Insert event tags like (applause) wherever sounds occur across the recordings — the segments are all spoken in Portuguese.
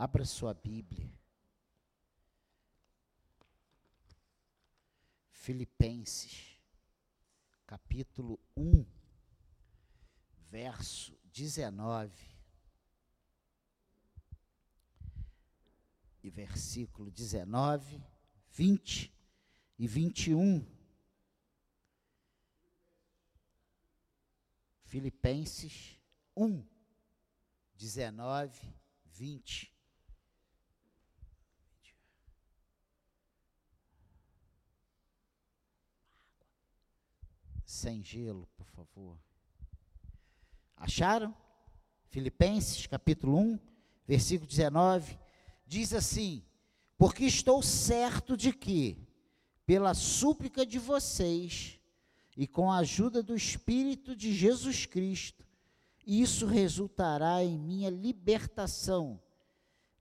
Abra sua Bíblia. Filipenses, capítulo 1, verso 19 e versículo 19, 20 e 21. Filipenses 1, 19, 20. Sem gelo, por favor. Acharam? Filipenses capítulo 1, versículo 19, diz assim: Porque estou certo de que, pela súplica de vocês e com a ajuda do Espírito de Jesus Cristo, isso resultará em minha libertação.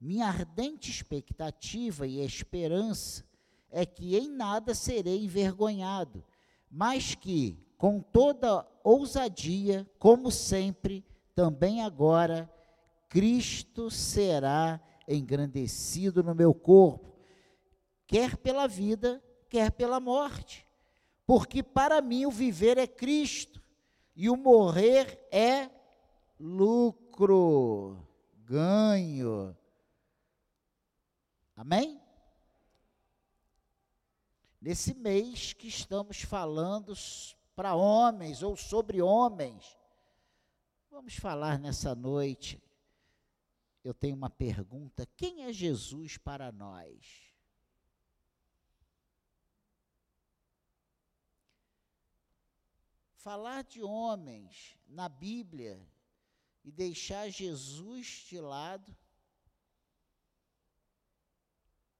Minha ardente expectativa e esperança é que em nada serei envergonhado, mas que, com toda ousadia, como sempre, também agora, Cristo será engrandecido no meu corpo, quer pela vida, quer pela morte. Porque para mim o viver é Cristo e o morrer é lucro, ganho. Amém? Nesse mês que estamos falando para homens ou sobre homens, vamos falar nessa noite. Eu tenho uma pergunta: quem é Jesus para nós? Falar de homens na Bíblia e deixar Jesus de lado,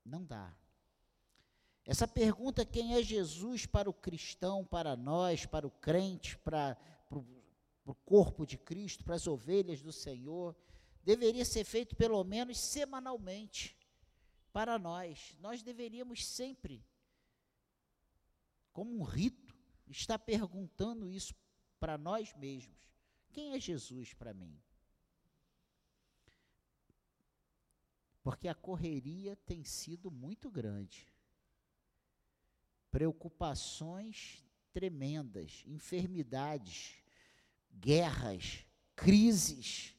não dá. Essa pergunta, quem é Jesus para o cristão, para nós, para o crente, para, para, o corpo de Cristo, para as ovelhas do Senhor, deveria ser feito pelo menos semanalmente para nós. Nós deveríamos sempre, como um rito, estar perguntando isso para nós mesmos. Quem é Jesus para mim? Porque a correria tem sido muito grande preocupações tremendas, enfermidades, guerras, crises,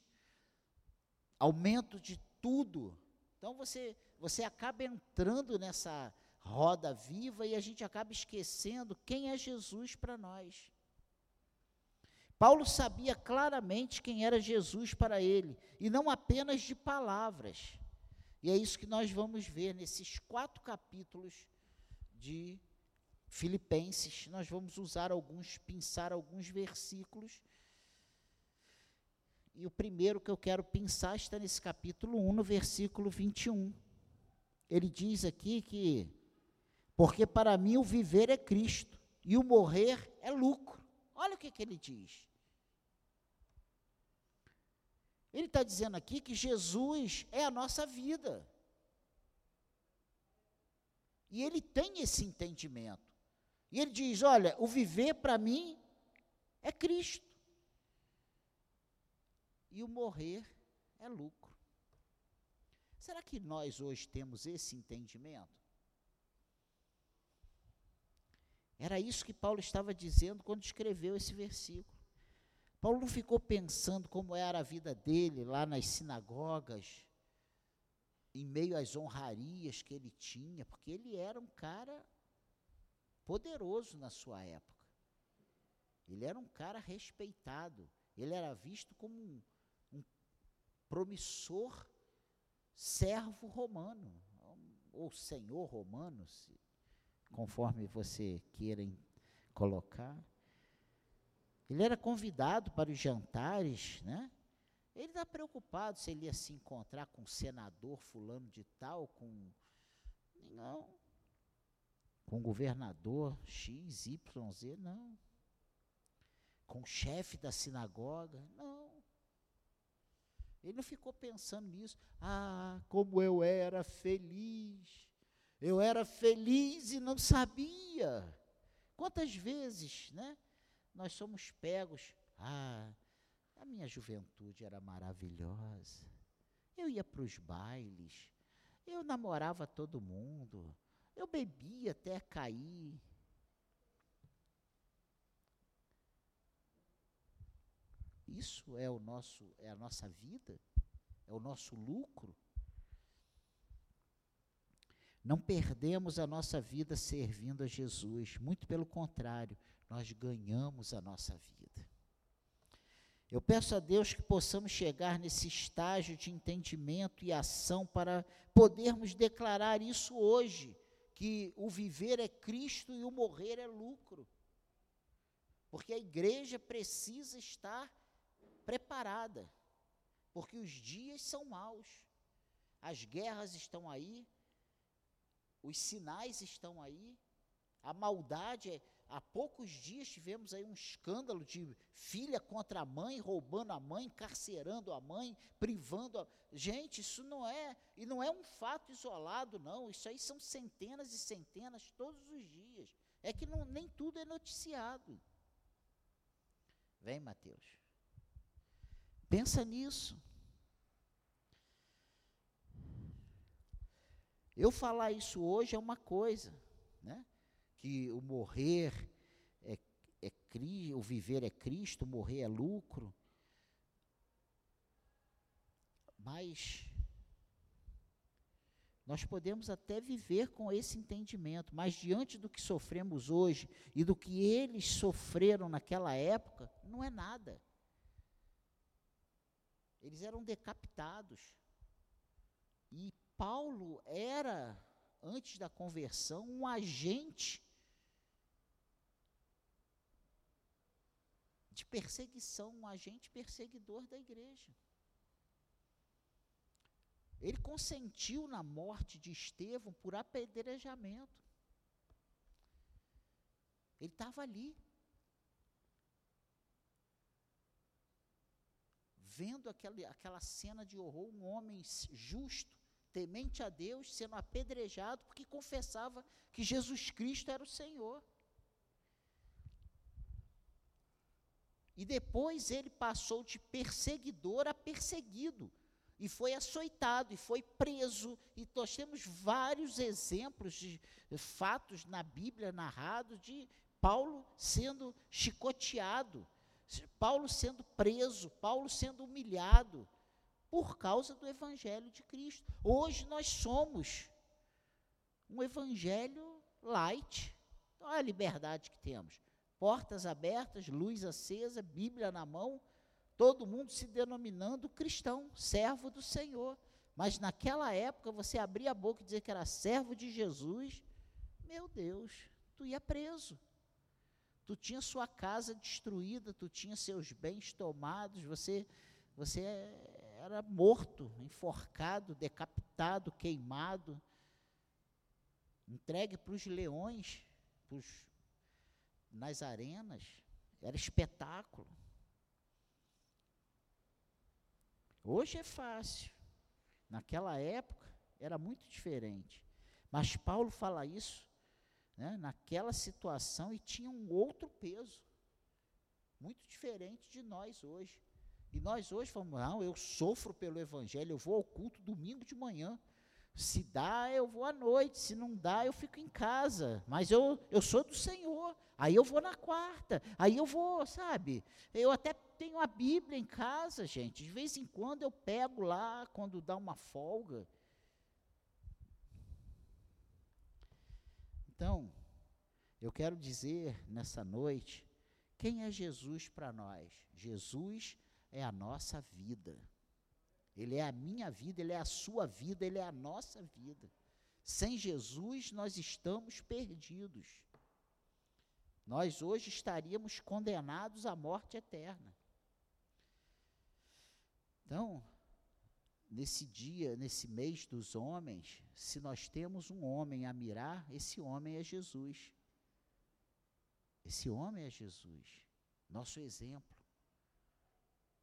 aumento de tudo. Então você você acaba entrando nessa roda viva e a gente acaba esquecendo quem é Jesus para nós. Paulo sabia claramente quem era Jesus para ele, e não apenas de palavras. E é isso que nós vamos ver nesses quatro capítulos de Filipenses, nós vamos usar alguns, pensar alguns versículos. E o primeiro que eu quero pensar está nesse capítulo 1, no versículo 21. Ele diz aqui que, porque para mim o viver é Cristo e o morrer é lucro. Olha o que, que ele diz. Ele está dizendo aqui que Jesus é a nossa vida. E ele tem esse entendimento. E ele diz: Olha, o viver para mim é Cristo. E o morrer é lucro. Será que nós hoje temos esse entendimento? Era isso que Paulo estava dizendo quando escreveu esse versículo. Paulo não ficou pensando como era a vida dele lá nas sinagogas, em meio às honrarias que ele tinha, porque ele era um cara poderoso na sua época. Ele era um cara respeitado. Ele era visto como um, um promissor servo romano, ou senhor romano, se, conforme você queira colocar. Ele era convidado para os jantares, né? Ele está preocupado se ele ia se encontrar com o senador fulano de tal, com. Não com governador X, Y, Z, não. Com chefe da sinagoga, não. Ele não ficou pensando nisso. Ah, como eu era feliz. Eu era feliz e não sabia. Quantas vezes, né? Nós somos pegos. Ah, a minha juventude era maravilhosa. Eu ia para os bailes, eu namorava todo mundo, eu bebia até cair. Isso é o nosso é a nossa vida? É o nosso lucro? Não perdemos a nossa vida servindo a Jesus, muito pelo contrário, nós ganhamos a nossa vida. Eu peço a Deus que possamos chegar nesse estágio de entendimento e ação para podermos declarar isso hoje, que o viver é Cristo e o morrer é lucro. Porque a igreja precisa estar preparada, porque os dias são maus, as guerras estão aí, os sinais estão aí, a maldade é. Há poucos dias tivemos aí um escândalo de filha contra a mãe, roubando a mãe, encarcerando a mãe, privando a. Gente, isso não é, e não é um fato isolado, não. Isso aí são centenas e centenas todos os dias. É que não, nem tudo é noticiado. Vem, Mateus. Pensa nisso. Eu falar isso hoje é uma coisa, né? Que o morrer é, é o viver é Cristo, o morrer é lucro. Mas nós podemos até viver com esse entendimento, mas diante do que sofremos hoje e do que eles sofreram naquela época, não é nada. Eles eram decapitados. E Paulo era, antes da conversão, um agente de perseguição, um agente perseguidor da igreja. Ele consentiu na morte de Estevão por apedrejamento. Ele estava ali. Vendo aquela, aquela cena de horror, um homem justo, temente a Deus, sendo apedrejado porque confessava que Jesus Cristo era o Senhor. E depois ele passou de perseguidor a perseguido. E foi açoitado, e foi preso. E nós temos vários exemplos de fatos na Bíblia narrados de Paulo sendo chicoteado, Paulo sendo preso, Paulo sendo humilhado por causa do Evangelho de Cristo. Hoje nós somos um Evangelho light. Olha a liberdade que temos portas abertas, luz acesa, Bíblia na mão, todo mundo se denominando cristão, servo do Senhor. Mas naquela época, você abria a boca e dizer que era servo de Jesus, meu Deus, tu ia preso. Tu tinha sua casa destruída, tu tinha seus bens tomados, você, você era morto, enforcado, decapitado, queimado, entregue para os leões, para os nas arenas, era espetáculo. Hoje é fácil. Naquela época era muito diferente. Mas Paulo fala isso né, naquela situação e tinha um outro peso, muito diferente de nós hoje. E nós hoje falamos, não, eu sofro pelo Evangelho, eu vou ao culto domingo de manhã. Se dá, eu vou à noite, se não dá, eu fico em casa. Mas eu, eu sou do Senhor. Aí eu vou na quarta, aí eu vou, sabe? Eu até tenho a Bíblia em casa, gente. De vez em quando eu pego lá, quando dá uma folga. Então, eu quero dizer nessa noite, quem é Jesus para nós? Jesus é a nossa vida. Ele é a minha vida, Ele é a sua vida, Ele é a nossa vida. Sem Jesus, nós estamos perdidos. Nós hoje estaríamos condenados à morte eterna. Então, nesse dia, nesse mês dos homens, se nós temos um homem a mirar, esse homem é Jesus. Esse homem é Jesus, nosso exemplo.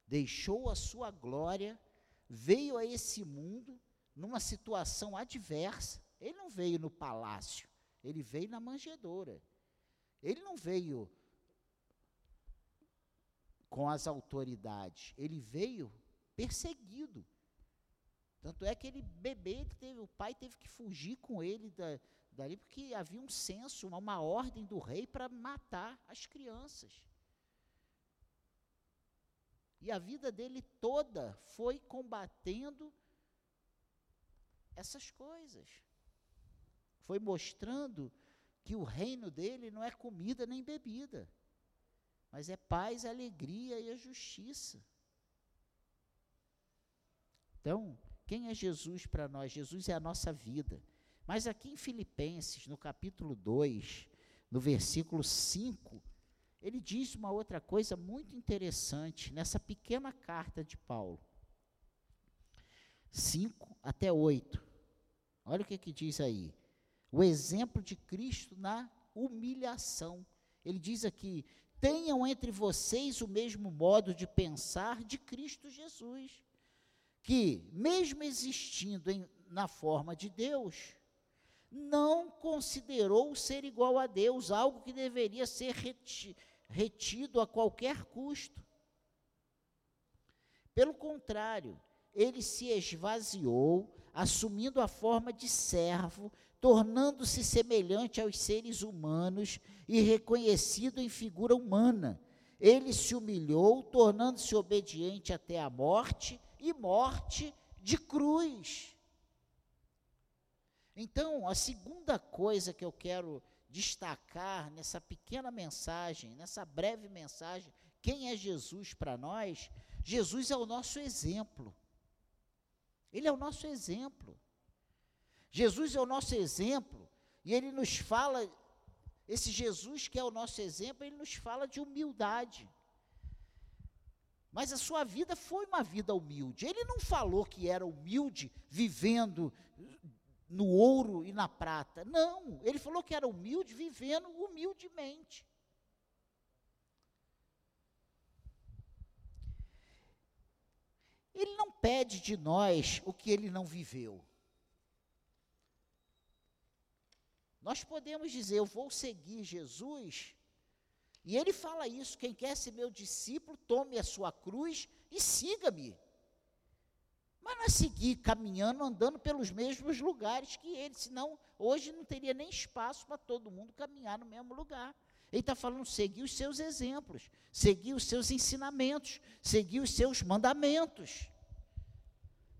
Deixou a sua glória veio a esse mundo numa situação adversa. Ele não veio no palácio, ele veio na manjedoura. Ele não veio com as autoridades, ele veio perseguido. Tanto é que ele bebê, ele teve, o pai teve que fugir com ele da, dali, porque havia um censo, uma, uma ordem do rei para matar as crianças. E a vida dele toda foi combatendo essas coisas. Foi mostrando que o reino dele não é comida nem bebida, mas é paz, alegria e a justiça. Então, quem é Jesus para nós? Jesus é a nossa vida. Mas aqui em Filipenses, no capítulo 2, no versículo 5, ele diz uma outra coisa muito interessante nessa pequena carta de Paulo. 5 até 8. Olha o que, que diz aí. O exemplo de Cristo na humilhação. Ele diz aqui: tenham entre vocês o mesmo modo de pensar de Cristo Jesus, que, mesmo existindo em, na forma de Deus, não considerou ser igual a Deus, algo que deveria ser retido retido a qualquer custo. Pelo contrário, ele se esvaziou, assumindo a forma de servo, tornando-se semelhante aos seres humanos e reconhecido em figura humana. Ele se humilhou, tornando-se obediente até a morte e morte de cruz. Então, a segunda coisa que eu quero destacar nessa pequena mensagem, nessa breve mensagem, quem é Jesus para nós? Jesus é o nosso exemplo. Ele é o nosso exemplo. Jesus é o nosso exemplo e ele nos fala, esse Jesus que é o nosso exemplo, ele nos fala de humildade. Mas a sua vida foi uma vida humilde. Ele não falou que era humilde vivendo no ouro e na prata. Não, ele falou que era humilde, vivendo humildemente. Ele não pede de nós o que ele não viveu. Nós podemos dizer, eu vou seguir Jesus, e ele fala isso: quem quer ser meu discípulo, tome a sua cruz e siga-me. Mas não é seguir caminhando, andando pelos mesmos lugares que ele, senão hoje não teria nem espaço para todo mundo caminhar no mesmo lugar. Ele está falando seguir os seus exemplos, seguir os seus ensinamentos, seguir os seus mandamentos,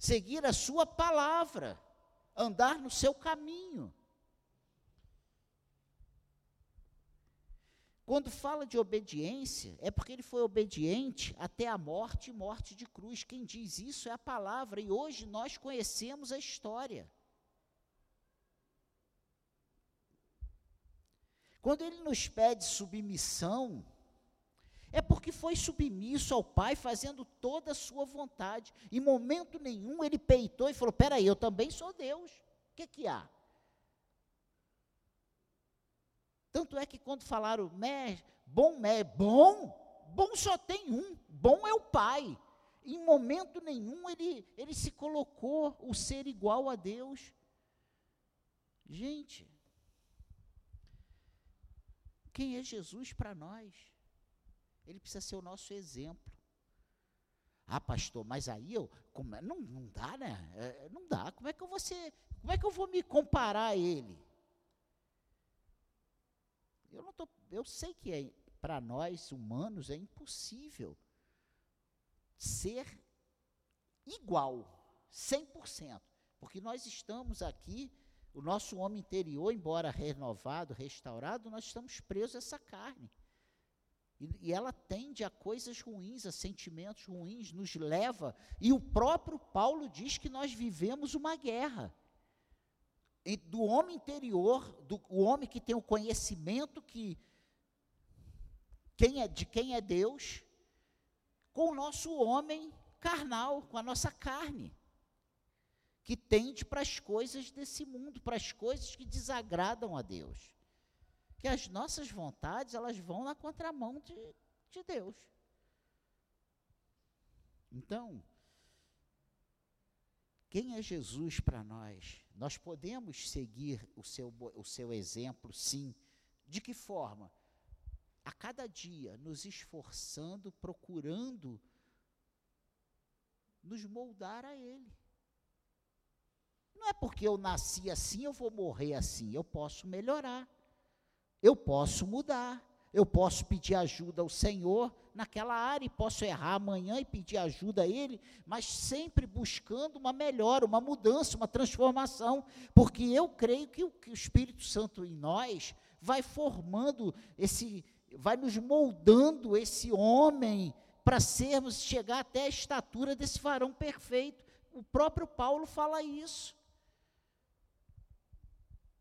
seguir a sua palavra, andar no seu caminho. Quando fala de obediência, é porque ele foi obediente até a morte e morte de cruz. Quem diz isso é a palavra, e hoje nós conhecemos a história. Quando ele nos pede submissão, é porque foi submisso ao Pai, fazendo toda a sua vontade. Em momento nenhum ele peitou e falou: Peraí, eu também sou Deus. O que, que há? Tanto é que quando falaram, mé, bom mé, bom, bom só tem um, bom é o Pai. Em momento nenhum ele, ele se colocou o ser igual a Deus. Gente, quem é Jesus para nós? Ele precisa ser o nosso exemplo. Ah, pastor, mas aí eu como, é, não, não dá, né? É, não dá. Como é que eu vou ser, como é que eu vou me comparar a ele? Eu não tô, eu sei que é, para nós humanos é impossível ser igual, 100%, porque nós estamos aqui, o nosso homem interior, embora renovado, restaurado, nós estamos presos a essa carne. E, ela tende a coisas ruins, a sentimentos ruins, nos leva. E o próprio Paulo diz que nós vivemos uma guerra do homem interior, do o homem que tem o conhecimento que quem é, de quem é Deus, com o nosso homem carnal, com a nossa carne, que tende para as coisas desse mundo, para as coisas que desagradam a Deus. Que as nossas vontades, elas vão na contramão de, de Deus. Então, quem é Jesus para nós? Nós podemos seguir o seu, o seu exemplo, sim. De que forma? A cada dia, nos esforçando, procurando nos moldar a Ele. Não é porque eu nasci assim, eu vou morrer assim. Eu posso melhorar. Eu posso mudar. Eu posso pedir ajuda ao Senhor naquela área e posso errar amanhã e pedir ajuda a Ele, mas sempre buscando uma melhora, uma mudança, uma transformação, porque eu creio que o, que o Espírito Santo em nós vai formando esse, vai nos moldando esse homem para sermos, chegar até a estatura desse varão perfeito. O próprio Paulo fala isso.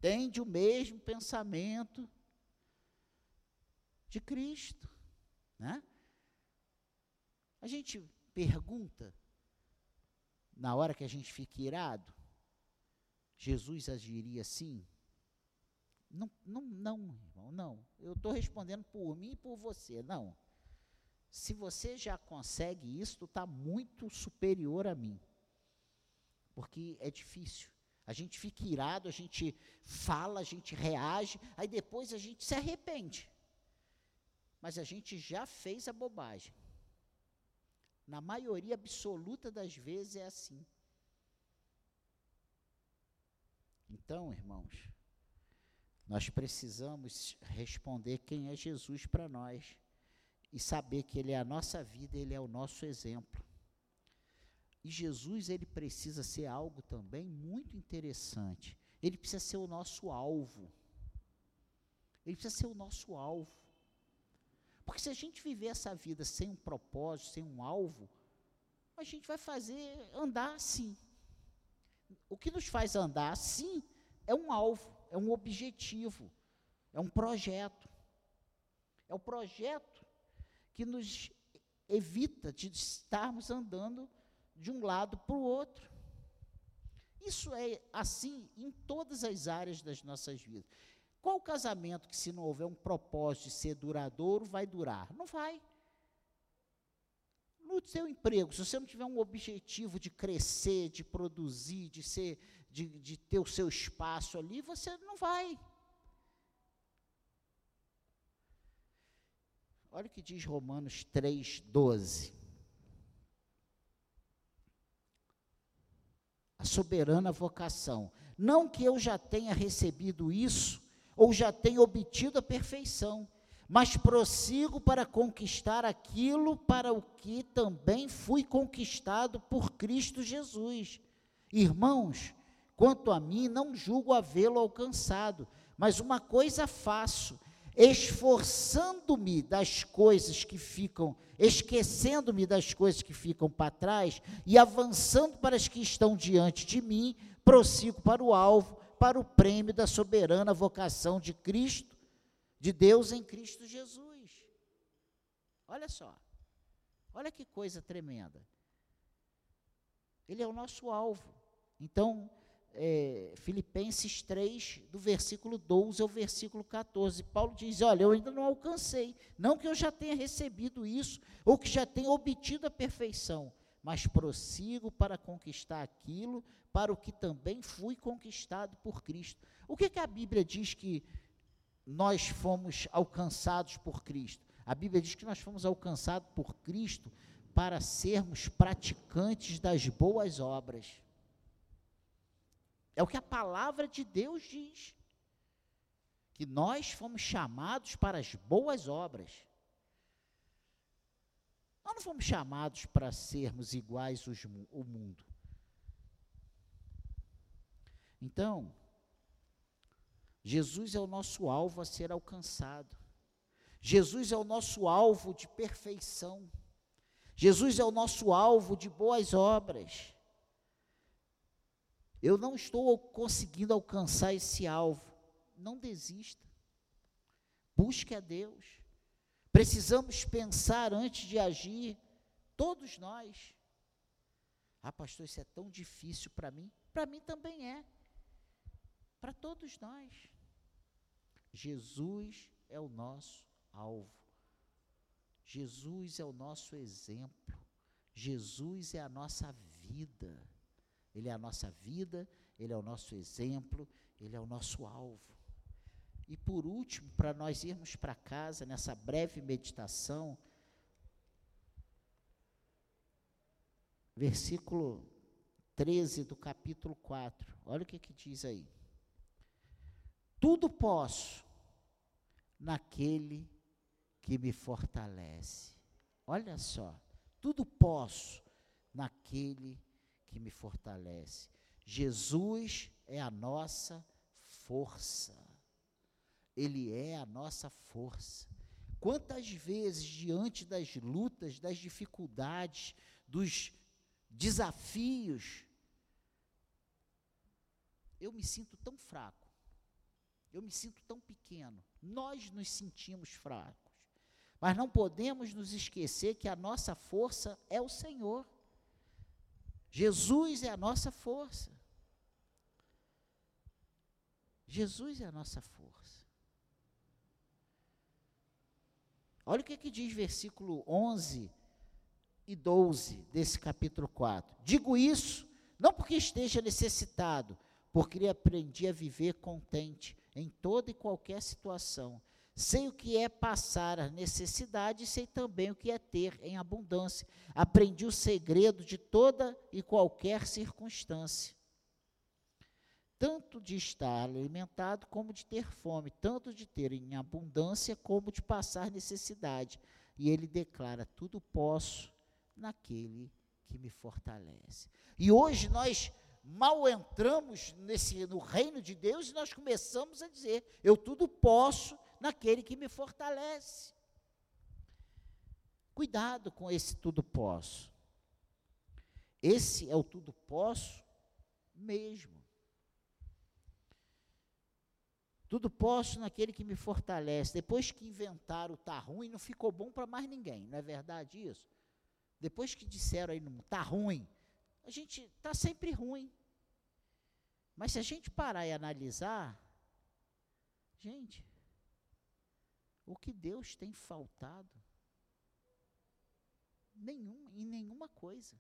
Tende o mesmo pensamento de Cristo, né? A gente pergunta, na hora que a gente fica irado, Jesus agiria assim? Não, não, não, irmão, não. Eu estou respondendo por mim e por você, não. Se você já consegue isso, tu está muito superior a mim. Porque é difícil. A gente fica irado, a gente fala, a gente reage, aí depois a gente se arrepende. Mas a gente já fez a bobagem. Na maioria absoluta das vezes é assim. Então, irmãos, nós precisamos responder quem é Jesus para nós e saber que Ele é a nossa vida, Ele é o nosso exemplo. E Jesus, ele precisa ser algo também muito interessante. Ele precisa ser o nosso alvo. Ele precisa ser o nosso alvo. Porque se a gente viver essa vida sem um propósito, sem um alvo, a gente vai fazer andar assim. O que nos faz andar assim é um alvo, é um objetivo, é um projeto. É o projeto que nos evita de estarmos andando de um lado para o outro. Isso é assim em todas as áreas das nossas vidas. Qual casamento que, se não houver um propósito de ser duradouro, vai durar? Não vai. No seu emprego, se você não tiver um objetivo de crescer, de produzir, de ser, de, de ter o seu espaço ali, você não vai. Olha o que diz Romanos 3, 12. A soberana vocação. Não que eu já tenha recebido isso ou já tenho obtido a perfeição, mas prossigo para conquistar aquilo para o que também fui conquistado por Cristo Jesus. Irmãos, quanto a mim, não julgo havê-lo alcançado, mas uma coisa faço, esforçando-me das coisas que ficam, esquecendo-me das coisas que ficam para trás e avançando para as que estão diante de mim, prossigo para o alvo para o prêmio da soberana vocação de Cristo, de Deus em Cristo Jesus. Olha só, olha que coisa tremenda. Ele é o nosso alvo. Então, é, Filipenses 3, do versículo 12 ao versículo 14, Paulo diz: Olha, eu ainda não alcancei, não que eu já tenha recebido isso, ou que já tenha obtido a perfeição, mas prossigo para conquistar aquilo para o que também fui conquistado por Cristo. O que, que a Bíblia diz que nós fomos alcançados por Cristo? A Bíblia diz que nós fomos alcançados por Cristo para sermos praticantes das boas obras. É o que a palavra de Deus diz. Que nós fomos chamados para as boas obras. Nós não fomos chamados para sermos iguais ao mundo. Então, Jesus é o nosso alvo a ser alcançado. Jesus é o nosso alvo de perfeição. Jesus é o nosso alvo de boas obras. Eu não estou conseguindo alcançar esse alvo. Não desista. Busque a Deus. Precisamos pensar antes de agir, todos nós. Ah, pastor, isso é tão difícil para mim. Para mim também é. Para todos nós. Jesus é o nosso alvo. Jesus é o nosso exemplo. Jesus é a nossa vida. Ele é a nossa vida, ele é o nosso exemplo, ele é o nosso alvo. E por último, para nós irmos para casa nessa breve meditação, versículo 13 do capítulo 4. Olha o que, que diz aí. Tudo posso naquele que me fortalece. Olha só, tudo posso naquele que me fortalece. Jesus é a nossa força. Ele é a nossa força. Quantas vezes, diante das lutas, das dificuldades, dos desafios, eu me sinto tão fraco, eu me sinto tão pequeno. Nós nos sentimos fracos, mas não podemos nos esquecer que a nossa força é o Senhor. Jesus é a nossa força. Jesus é a nossa força. Olha o que, que diz versículo 11 e 12 desse capítulo 4. Digo isso não porque esteja necessitado, porque aprendi a viver contente em toda e qualquer situação. Sei o que é passar a necessidade sei também o que é ter em abundância. Aprendi o segredo de toda e qualquer circunstância. Tanto de estar alimentado como de ter fome, tanto de ter em abundância como de passar necessidade. E ele declara: tudo posso naquele que me fortalece. E hoje nós mal entramos nesse no reino de Deus e nós começamos a dizer: eu tudo posso naquele que me fortalece. Cuidado com esse tudo posso. Esse é o tudo posso mesmo. Tudo posso naquele que me fortalece. Depois que inventaram tá ruim, não ficou bom para mais ninguém, não é verdade isso? Depois que disseram aí, não está ruim, a gente está sempre ruim. Mas se a gente parar e analisar, gente, o que Deus tem faltado? Nenhum, em nenhuma coisa.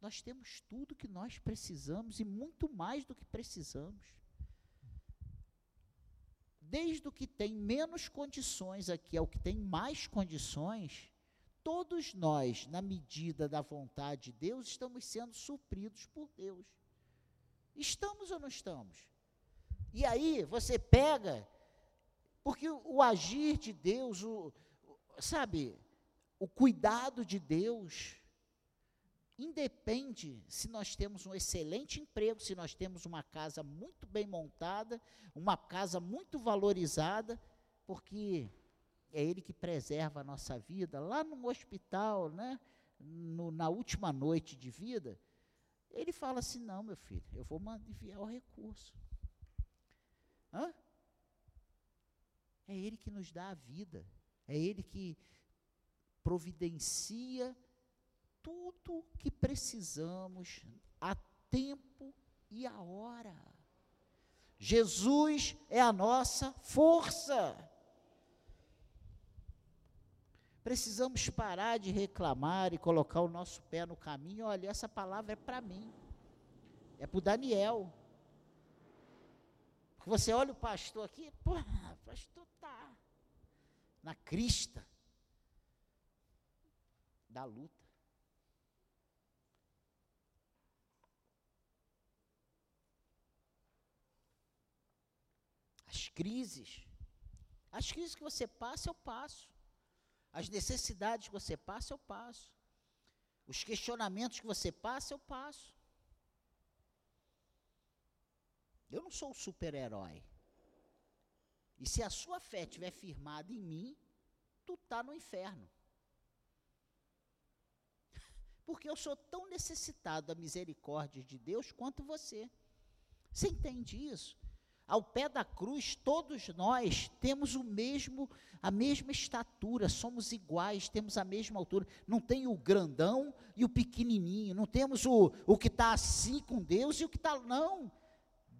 Nós temos tudo que nós precisamos e muito mais do que precisamos. Desde o que tem menos condições aqui ao que tem mais condições, todos nós, na medida da vontade de Deus, estamos sendo supridos por Deus. Estamos ou não estamos? E aí você pega, porque o, o agir de Deus, o, sabe, o cuidado de Deus, independe se nós temos um excelente emprego, se nós temos uma casa muito bem montada, uma casa muito valorizada, porque é Ele que preserva a nossa vida. Lá no hospital, né, no, na última noite de vida, Ele fala assim: não, meu filho, eu vou enviar o recurso. Hã? É Ele que nos dá a vida, é Ele que providencia tudo que precisamos a tempo e a hora. Jesus é a nossa força. Precisamos parar de reclamar e colocar o nosso pé no caminho. Olha, essa palavra é para mim, é para o Daniel. Você olha o pastor aqui, pô, o pastor está na crista da luta. As crises, as crises que você passa, eu passo. As necessidades que você passa, eu passo. Os questionamentos que você passa, eu passo. Eu não sou o super-herói. E se a sua fé estiver firmada em mim, tu está no inferno. (laughs) Porque eu sou tão necessitado da misericórdia de Deus quanto você. Você entende isso? Ao pé da cruz, todos nós temos o mesmo, a mesma estatura, somos iguais, temos a mesma altura. Não tem o grandão e o pequenininho, não temos o, o que está assim com Deus e o que está. Não.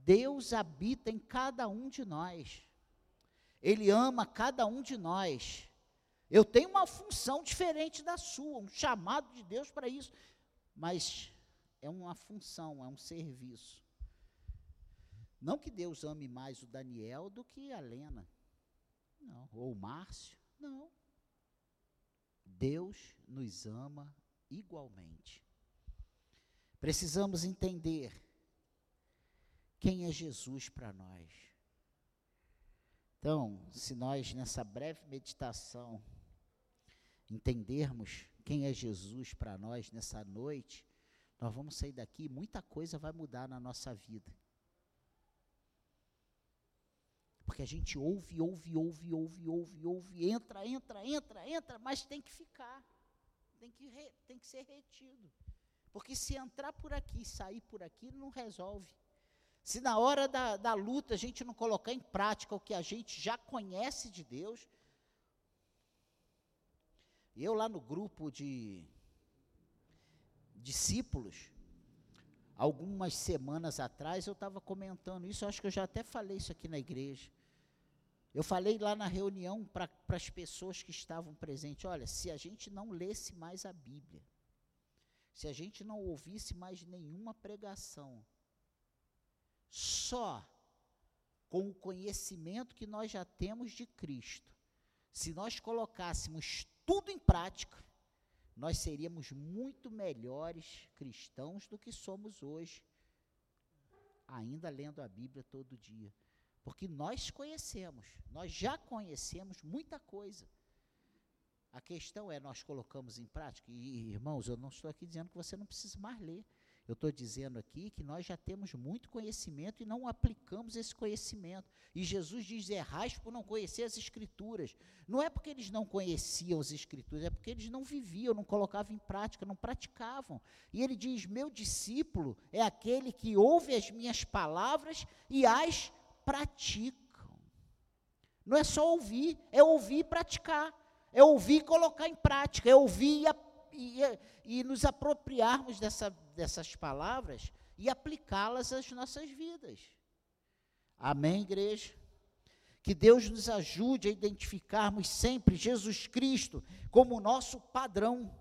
Deus habita em cada um de nós. Ele ama cada um de nós. Eu tenho uma função diferente da sua, um chamado de Deus para isso. Mas é uma função, é um serviço. Não que Deus ame mais o Daniel do que a Lena, não, ou o Márcio, não. Deus nos ama igualmente. Precisamos entender quem é Jesus para nós. Então, se nós nessa breve meditação entendermos quem é Jesus para nós nessa noite, nós vamos sair daqui, muita coisa vai mudar na nossa vida. Porque a gente ouve, ouve, ouve, ouve, ouve, ouve, entra, entra, entra, entra, mas tem que ficar. Tem que, re, tem que ser retido. Porque se entrar por aqui, sair por aqui, não resolve. Se na hora da, da luta a gente não colocar em prática o que a gente já conhece de Deus. Eu lá no grupo de discípulos, algumas semanas atrás eu estava comentando isso, acho que eu já até falei isso aqui na igreja. Eu falei lá na reunião para as pessoas que estavam presentes: olha, se a gente não lesse mais a Bíblia, se a gente não ouvisse mais nenhuma pregação, só com o conhecimento que nós já temos de Cristo, se nós colocássemos tudo em prática, nós seríamos muito melhores cristãos do que somos hoje, ainda lendo a Bíblia todo dia. Porque nós conhecemos, nós já conhecemos muita coisa. A questão é, nós colocamos em prática, e irmãos, eu não estou aqui dizendo que você não precisa mais ler. Eu estou dizendo aqui que nós já temos muito conhecimento e não aplicamos esse conhecimento. E Jesus diz: errais por não conhecer as Escrituras. Não é porque eles não conheciam as Escrituras, é porque eles não viviam, não colocavam em prática, não praticavam. E ele diz: meu discípulo é aquele que ouve as minhas palavras e as praticam. Não é só ouvir, é ouvir e praticar. É ouvir e colocar em prática, é ouvir e, e, e nos apropriarmos dessa, dessas palavras e aplicá-las às nossas vidas. Amém, igreja? Que Deus nos ajude a identificarmos sempre Jesus Cristo como nosso padrão.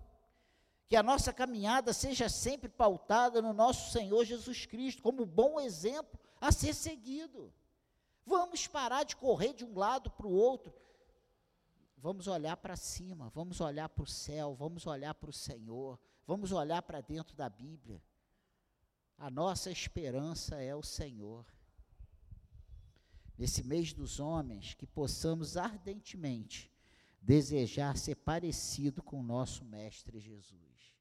Que a nossa caminhada seja sempre pautada no nosso Senhor Jesus Cristo, como bom exemplo a ser seguido. Vamos parar de correr de um lado para o outro. Vamos olhar para cima, vamos olhar para o céu, vamos olhar para o Senhor, vamos olhar para dentro da Bíblia. A nossa esperança é o Senhor. Nesse mês dos homens, que possamos ardentemente desejar ser parecido com o nosso Mestre Jesus.